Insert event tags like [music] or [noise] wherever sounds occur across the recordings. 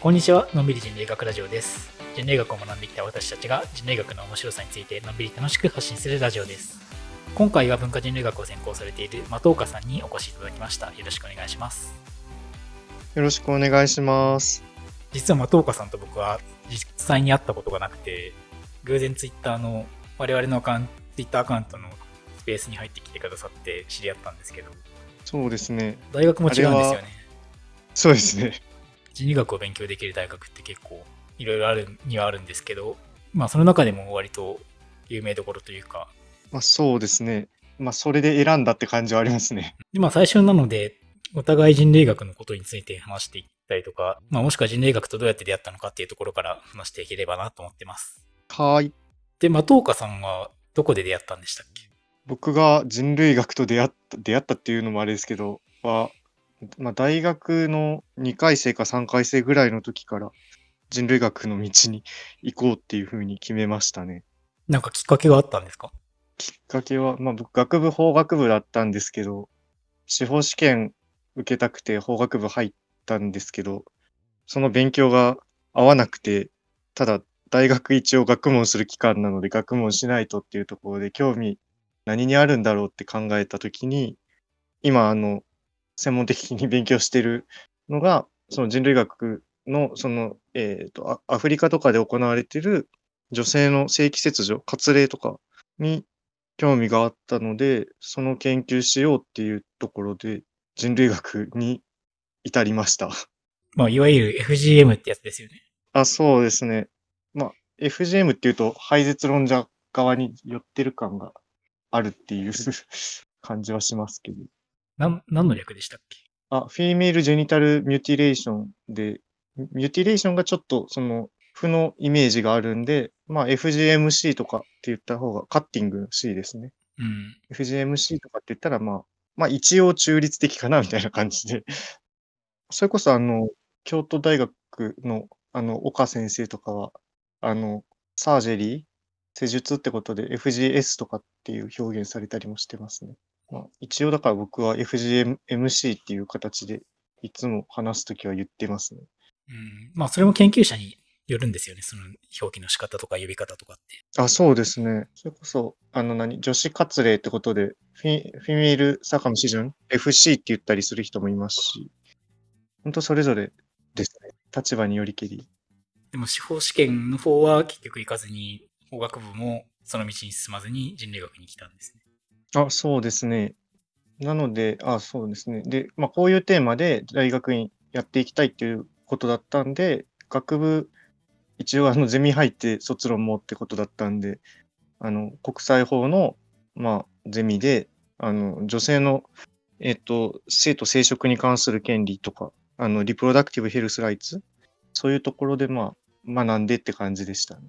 こんにちは、のんびり人類学ラジオです。人類学を学んできた私たちが人類学の面白さについてのんびり楽しく発信するラジオです。今回は文化人類学を専攻されている的岡さんにお越しいただきました。よろしくお願いします。よろしくお願いします。実は的岡さんと僕は実際に会ったことがなくて、偶然ツイッターの我々のアカウント、ツイッターアカウントのスペースに入ってきてくださって知り合ったんですけど、そうですね。大学も違うんですよね。そうですね。人理学を勉強できる大学って結構いろいろあるにはあるんですけど、まあその中でも割と有名どころというか、まあそうですね。まあそれで選んだって感じはありますね。でまあ最初なので、お互い人類学のことについて話していったりとか、まあもしくは人類学とどうやって出会ったのかっていうところから話していければなと思ってます。はい。で、的岡さんはどこで出会ったんでしたっけ？僕が人類学と出会った、出会ったっていうのもあれですけど、は、まあ大学の2回生か3回生ぐらいの時から人類学の道に行こうっていうふうに決めましたね。なんかきっかけがあったんですか？きっかけは、まあ僕学部法学部だったんですけど、司法試験受けたくて法学部入ったんですけど、その勉強が合わなくて、ただ大学一応学問する期間なので学問しないとっていうところで興味何にあるんだろうって考えたときに、今あの、専門的に勉強してるのが、その人類学の、その、えっ、と、アアフリカとかで行われてる女性の正規切除、割礼とかに興味があったので、その研究しようっていうところで人類学に至りました。まあいわゆる FGM ってやつですよね。あ、そうですね。まあ、FGM っていうと、廃絶論者側に寄ってる感があるっていう [laughs] 感じはしますけど。なん、何の略でしたっけ？あ、 female genital mutilation で、 mutilation がちょっとその負のイメージがあるんで、まあ FGMC とかって言った方が cutting の C ですね。うん。FGMC とかって言ったらまあ、まあ一応中立的かなみたいな感じで。[laughs] それこそあの、京都大学のあの、岡先生とかは、あの、サージェリー施術ってことで FGS とかっていう表現されたりもしてますね。まあ、一応だから僕は FGMC っていう形でいつも話すときは言ってますね。うん。まあそれも研究者によるんですよね。その表記の仕方とか呼び方とかって。あ、そうですね。それこそ、あの何、女子割礼ってことで、フィフィメールサカムシジョン、FC って言ったりする人もいますし、本当それぞれですね。立場によりけり。でも司法試験の方は結局行かずに、法学部もその道に進まずに人類学に来たんですね。あ、そうですね。なので、あ、そうですね。で、まあ、こういうテーマで大学院やっていきたいっていうことだったんで、学部、一応あのゼミ入って卒論もってことだったんで、あの、国際法の、まあ、ゼミで、あの、女性の、えっと、性と生殖に関する権利とか、あの、リプロダクティブヘルスライツ、そういうところで、まあ、学んでって感じでしたね。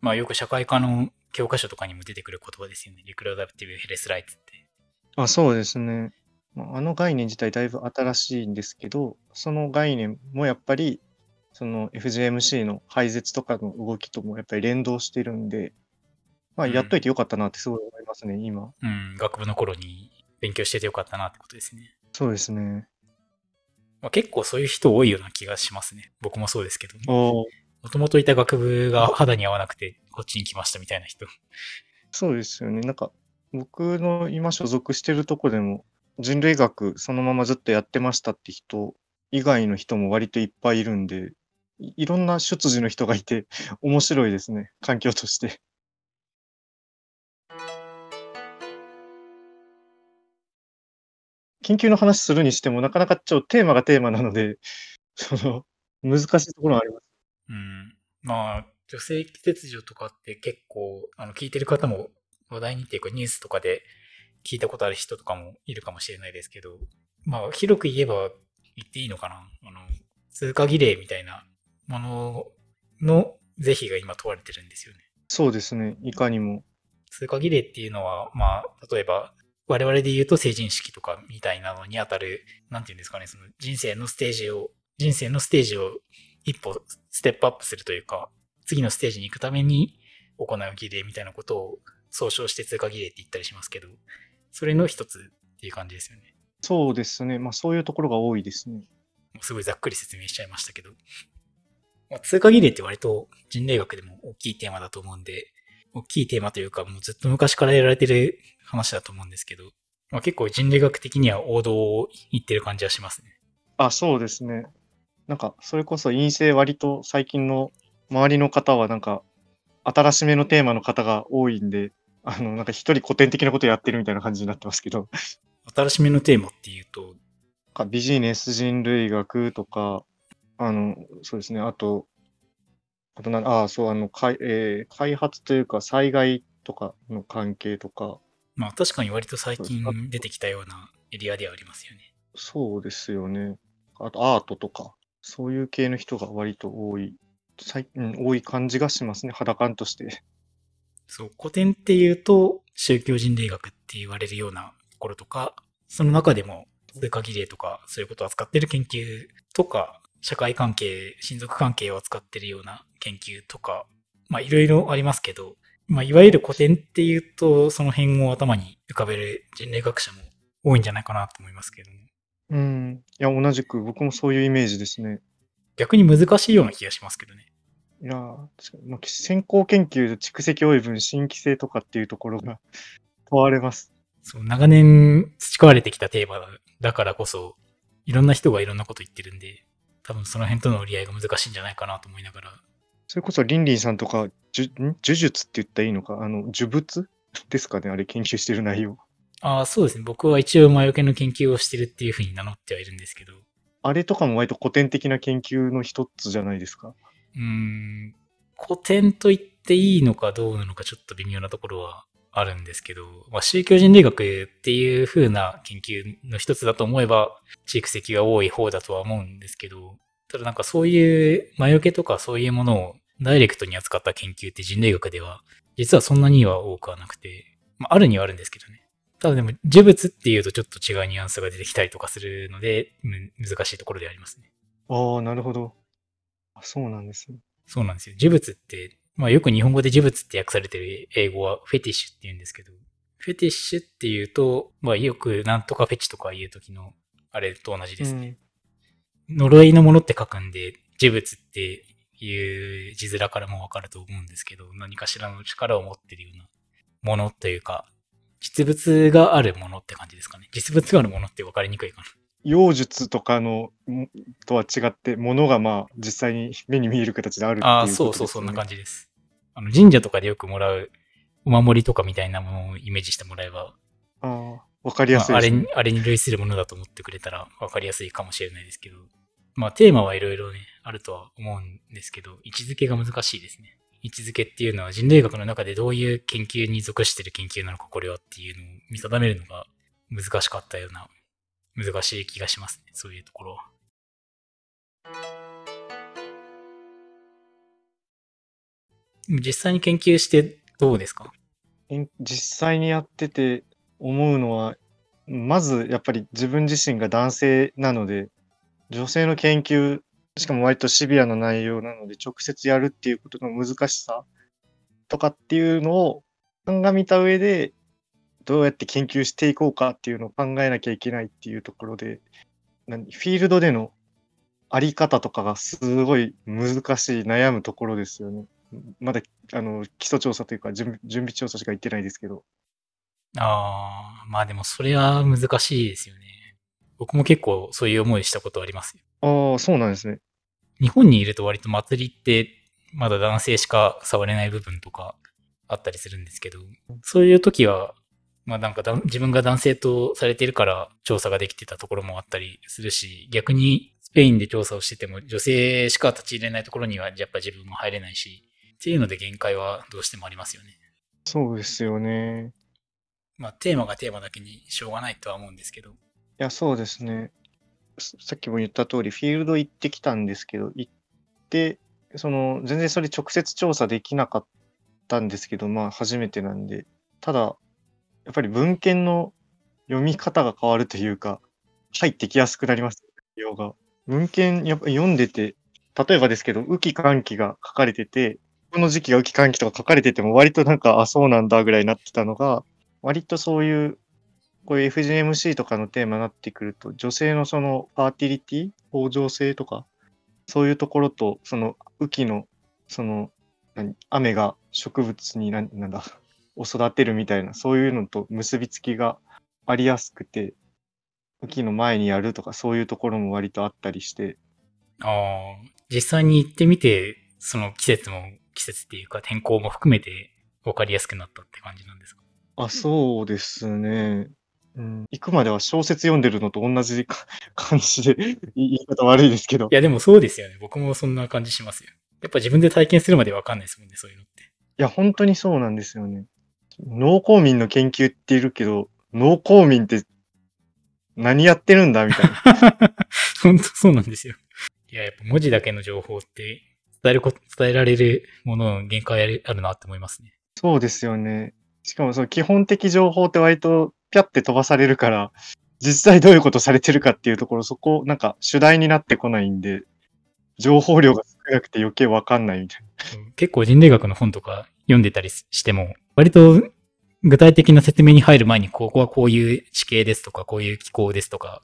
まあよく社会科の教科書とかにも出てくる言葉ですよね。リクロダクティブヘレスライツって。あ、そうですね。まああの概念自体だいぶ新しいんですけど、その概念もやっぱり、その FGMC の排絶とかの動きともやっぱり連動してるんで、まあうんやっといてよかったなってすごい思いますね、今。うん、学部の頃に勉強しててよかったなってことですね。そうですね。まあ、結構そういう人多いような気がしますね。僕もそうですけど。おーもともといた学部が肌に合わなくてこっちに来ましたみたいな人。そうですよね。なんか、僕の今所属してるとこでも、人類学そのままずっとやってましたって人以外の人も割といっぱいいるんで、いいろんな出自の人がいて [laughs] 面白いですね、環境として。研究の話するにしても、なかなかちょっとテーマがテーマなので、その、難しいところはあります。うん。まあ、女性切除とかって結構、あの、聞いてる方も話題にっていうかニュースとかで聞いたことある人とかもいるかもしれないですけど、まあ、広く言えば言っていいのかな？あの、通過儀礼みたいなものの是非が今問われてるんですよね。そうですね、いかにも。通過儀礼っていうのは、まあ、例えば、我々で言うと成人式とかみたいなのにあたる、なんていうんですかね、その人生のステージを、人生のステージを一歩ステップアップするというか、次のステージに行くために行う儀礼みたいなことを総称して通過儀礼って言ったりしますけど、それの一つっていう感じですよね。そうですね、まあそういうところが多いですね。すごいざっくり説明しちゃいましたけど。まあ、通過儀礼って割と人類学でも大きいテーマだと思うんで、大きいテーマというか、もうずっと昔からやられてる話だと思うんですけど、まあ、結構人類学的には王道を言ってる感じはしますね。あ、そうですね。なんか、それこそ陰性割と最近の周りの方はなんか、新しめのテーマの方が多いんで、あの、なんか一人古典的なことやってるみたいな感じになってますけど、新しめのテーマっていうと、かビジネス人類学とか、あの、そうですね、あと、あとなん、ああ、そう、あの、かいえー開発というか災害とかの関係とか、まあ確かに割と最近出てきたようなエリアではありますよね。そうですよね。あとアートとか、そういう系の人が割と多い、最うん、多い感じがしますね、肌感として。そう、古典っていうと宗教人類学って言われるようなところとか、その中でも通過儀礼とかそういうことを扱ってる研究とか、社会関係、親族関係を扱ってるような研究とか、まあいろいろありますけど、まあいわゆる古典っていうとその辺を頭に浮かべる人類学者も多いんじゃないかなと思いますけども、うん。いや、同じく僕もそういうイメージですね。逆に難しいような気がしますけどね。いやー、確かにまあ、先行研究で蓄積多い分、新規性とかっていうところが [laughs] 問われます。そう、長年培われてきたテーマだからこそ、いろんな人がいろんなこと言ってるんで、多分その辺との折り合いが難しいんじゃないかなと思いながら。それこそ、リンリンさんとか、呪術って言ったらいいのか、あの、呪物？[laughs] ですかね、あれ研究してる内容。ああ、そうですね。僕は一応魔除けの研究をしてるっていうふうに名乗ってはいるんですけど、あれとかも割と古典的な研究の一つじゃないですか。うん、古典と言っていいのかどうなのかちょっと微妙なところはあるんですけど、まあ、宗教人類学っていう風な研究の一つだと思えば、蓄積が多い方だとは思うんですけど、ただなんかそういう魔除けとかそういうものをダイレクトに扱った研究って人類学では、実はそんなには多くはなくて、まあ、あるにはあるんですけどね。ただでも、呪物っていうとちょっと違うニュアンスが出てきたりとかするので、難しいところでありますね。ああ、なるほど。あそうなんですね。そうなんですよ。呪物って、まあよく日本語で呪物って訳されてる英語はフェティッシュって言うんですけど、フェティッシュっていうと、まあよくなんとかフェチとか言う時のあれと同じですね。呪いのものって書くんで、呪物っていう字面からもわかると思うんですけど、何かしらの力を持ってるようなものというか、実物があるものって感じですかね。実物があるものって分かりにくいかな。妖術とかのんとは違って、ものがまあ実際に目に見える形であるっていうああ。そうそう、そんな感じです。あの、神社とかでよくもらうお守りとかみたいなものをイメージしてもらえば、ああ、わかりやすいですね。まああれに、あれに類するものだと思ってくれたら分かりやすいかもしれないですけど、まあテーマはいろいろね、あるとは思うんですけど、位置づけが難しいですね。位置づけっていうのは人類学の中でどういう研究に属してる研究なのかこれはっていうのを見定めるのが難しかったような、難しい気がしますね。そういうところは。実際に研究してどうですか？実際にやってて思うのは、まずやっぱり自分自身が男性なので、女性の研究、しかも割とシビアな内容なので、直接やるっていうことの難しさとかっていうのを鑑みた上で、どうやって研究していこうかっていうのを考えなきゃいけないっていうところで、何フィールドでのあり方とかがすごい難しい悩むところですよね。まだあの基礎調査というか準備準備調査しか言ってないですけど。ああ、まあでもそれは難しいですよね。僕も結構そういう思いしたことありますよ。ああ、そうなんですね。日本にいると割と祭りってまだ男性しか触れない部分とかあったりするんですけど、そういう時は、まあなんかだ自分が男性とされてるから調査ができてたところもあったりするし、逆にスペインで調査をしてても女性しか立ち入れないところにはやっぱ自分も入れないし、っていうので限界はどうしてもありますよね。そうですよね。まあテーマがテーマだけにしょうがないとは思うんですけど、いや、そうですね。ささっきも言った通り、フィールド行ってきたんですけど、行って、その、全然それ直接調査できなかったんですけど、まあ、初めてなんで、ただ、やっぱり文献の読み方が変わるというか、入ってきやすくなります、内容が。文献、やっぱ読んでて、例えばですけど、雨季寒季が書かれてて、この時期が雨季寒季とか書かれてても、割となんか、あ、そうなんだぐらいになってたのが、割とそういうこういう FGMC とかのテーマになってくると、女性のそのファーティリティ、向上性とか、そういうところと、その雨季の、その、雨が植物にななんだ、を育てるみたいな、そういうのと結びつきがありやすくて、雨季の前にやるとか、そういうところも割とあったりして、ああ、実際に行ってみて、その季節も、季節っていうか天候も含めて分かりやすくなったって感じなんですか？あ、そうですね。うん、行くまでは小説読んでるのと同じか [laughs] 感じで、言い方悪いですけどい。や、でもそうですよね。僕もそんな感じしますよ。やっぱ自分で体験するまで分かんないですもんね、そういうのって。いや、本当にそうなんですよね。農耕民の研究って言るけど、農耕民って何やってるんだみたいな。[laughs] 本当そうなんですよ。いや、やっぱ文字だけの情報って伝えること、伝えられるものの限界あるあるなって思いますね。そうですよね。しかもその基本的情報って割とピャって飛ばされるから、実際どういうことされてるかっていうところ、そこなんか主題になってこないんで、情報量が少なくて余計わかんないみたいな。うん結構人類学の本とか読んでたりしても、割と具体的な説明に入る前に、ここはこういう地形ですとか、こういう気候ですとか、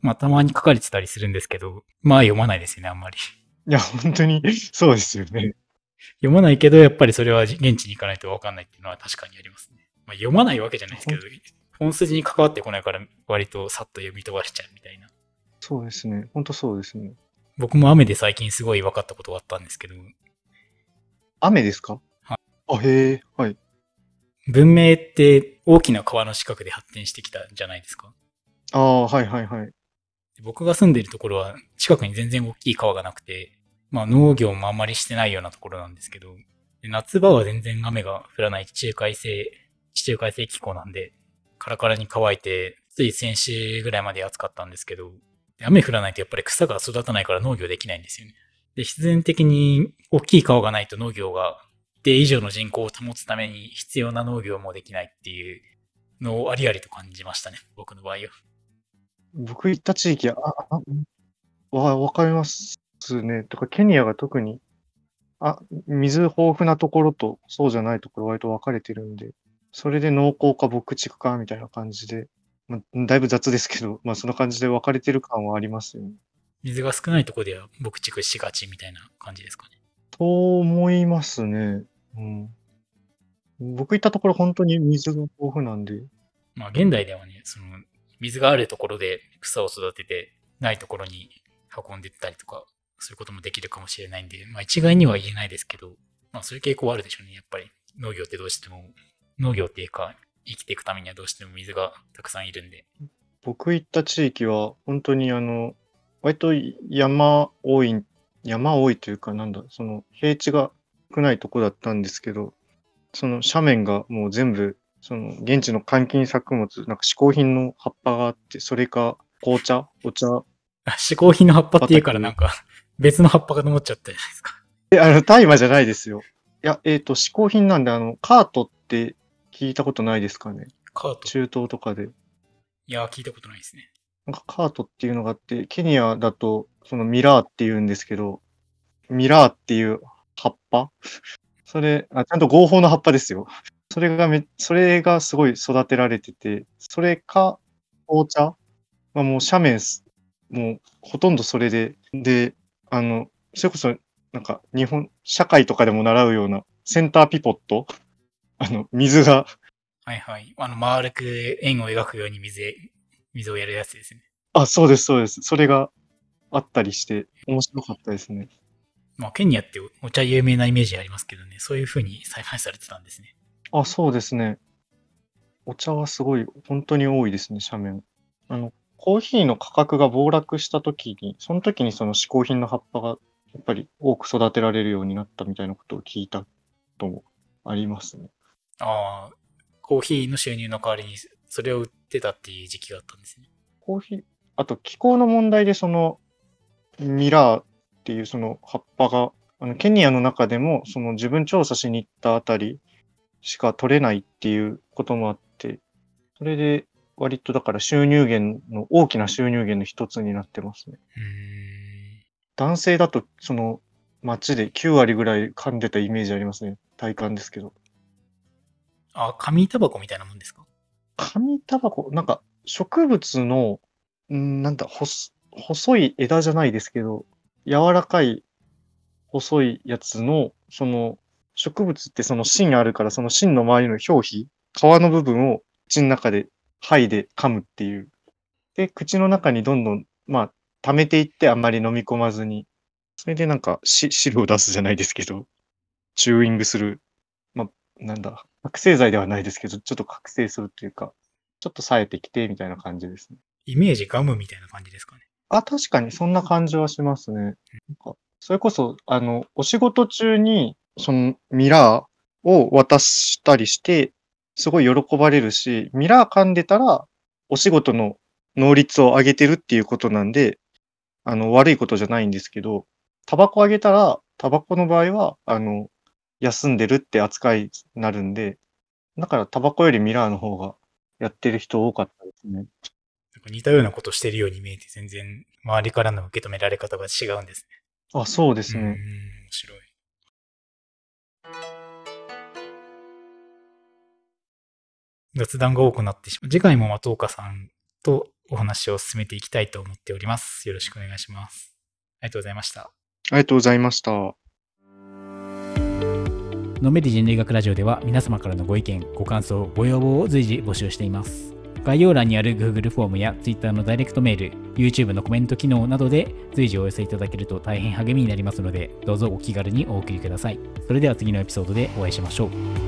まあたまに書かれてたりするんですけど、まあ読まないですよね、あんまり。いや、本当にそうですよね。読まないけど、やっぱりそれは現地に行かないと分かんないっていうのは確かにありますね。まあ、読まないわけじゃないですけど、本筋に関わってこないから割とさっと読み飛ばしちゃうみたいな。そうですね。本当そうですね。僕も雨で最近すごい分かったことがあったんですけど、雨ですか？はあ、へえ、はい。文明って大きな川の近くで発展してきたんじゃないですか。ああ、はいはいはい。僕が住んでいるところは近くに全然大きい川がなくて、まあ農業もあんまりしてないようなところなんですけど、で夏場は全然雨が降らない地中海性、地中海性気候なんで、カラカラに乾いて、つい先週ぐらいまで暑かったんですけど、で雨降らないとやっぱり草が育たないから農業できないんですよね。で、必然的に大きい川がないと農業が一定以上の人口を保つために必要な農業もできないっていうのをありありと感じましたね、僕の場合は。僕行った地域、あ、あ、わかりますね。とか、ケニアが特に、あ、水豊富なところとそうじゃないところ割と分かれてるんで、それで農耕か牧畜かみたいな感じで、まあ、だいぶ雑ですけど、まあその感じで分かれてる感はありますよね。水が少ないところでは牧畜しがちみたいな感じですかね。と思いますね。うん。僕行ったところ本当に水が豊富なんで、まあ現代ではね、その水があるところで草を育ててないところに運んでったりとか、そういうこともできるかもしれないんで、まあ一概には言えないですけど、まあそういう傾向はあるでしょうね。やっぱり農業ってどうしても、農業っていうか生きていくためにはどうしても水がたくさんいるんで。僕行った地域は本当にあの、割と山多い、山多いというかなんだ、その平地が少ないとこだったんですけど、その斜面がもう全部、その現地の換金作物、なんか嗜好品の葉っぱがあって、それか紅茶、お茶。あ、嗜好品の葉っぱっていうからなんか別の葉っぱかと思っちゃったじゃないですか。え、あの、大麻じゃないですよ。いや、えっ、と、嗜好品なんで、あの、カートって聞いたことないですかね？カート。中東とかで。いや、聞いたことないですね。なんかカートっていうのがあって、ケニアだと、そのミラーって言うんですけど、ミラーっていう葉っぱ？それあ、ちゃんと合法の葉っぱですよ。それがめ、それがすごい育てられてて、それか、紅茶？まあもう斜面す、もうほとんどそれで、で、あの、それこそ、なんか日本、社会とかでも習うようなセンターピポット？あの、水が、はいはい。あの、丸く円を描くように水へ、水をやるやつですね。あ、そうです、そうです。それがあったりして、面白かったですね。まあ、ケニアってお茶有名なイメージありますけどね、そういう風に栽培されてたんですね。あ、そうですね。お茶はすごい、本当に多いですね、斜面。あの、コーヒーの価格が暴落した時に、その時にその嗜好品の葉っぱが、やっぱり多く育てられるようになったみたいなことを聞いたこともありますね。ああ、コーヒーの収入の代わりにそれを売ってたっていう時期があったんですね。コーヒー、あと気候の問題でその、ミラーっていうその葉っぱが、あの、ケニアの中でも、その自分調査しに行ったあたりしか取れないっていうこともあって、それで割とだから収入源の、大きな収入源の一つになってますね。男性だと、その、街で9割ぐらい噛んでたイメージありますね。体感ですけど。あ、紙タバコみたいなもんですか？紙タバコ、なんか植物の、んなんだ、細い枝じゃないですけど、柔らかい細いやつの、その植物ってその芯あるから、その芯の周りの表皮、皮の部分を口の中で剥いで噛むっていう。で、口の中にどんどん、まあ、溜めていってあんまり飲み込まずに、それでなんかし汁を出すじゃないですけど、チューイングする。まあ、なんだ、覚醒剤ではないですけど、ちょっと覚醒するっていうか、ちょっと冴えてきてみたいな感じですね。イメージガムみたいな感じですかね。あ、確かにそんな感じはしますね。なんかそれこそ、あの、お仕事中に、そのミラーを渡したりして、すごい喜ばれるし、ミラー噛んでたら、お仕事の能率を上げてるっていうことなんで、あの、悪いことじゃないんですけど、タバコあげたら、タバコの場合は、あの、休んでるって扱いになるんで、だからタバコよりミラーの方がやってる人多かったですね。なんか似たようなことしてるように見えて、全然周りからの受け止められ方が違うんですあ、そうですね。うん、ね。面白い。雑談が多くなってしまう。次回も松岡さんとお話を進めていきたいと思っております。よろしくお願いします。ありがとうございました。ありがとうございました。のめり人類学ラジオでは皆様からのご意見、ご感想、ご要望を随時募集しています。概要欄にある Google フォームや Twitter のダイレクトメール、YouTube のコメント機能などで随時お寄せいただけると大変励みになりますので、どうぞお気軽にお送りください。それでは次のエピソードでお会いしましょう。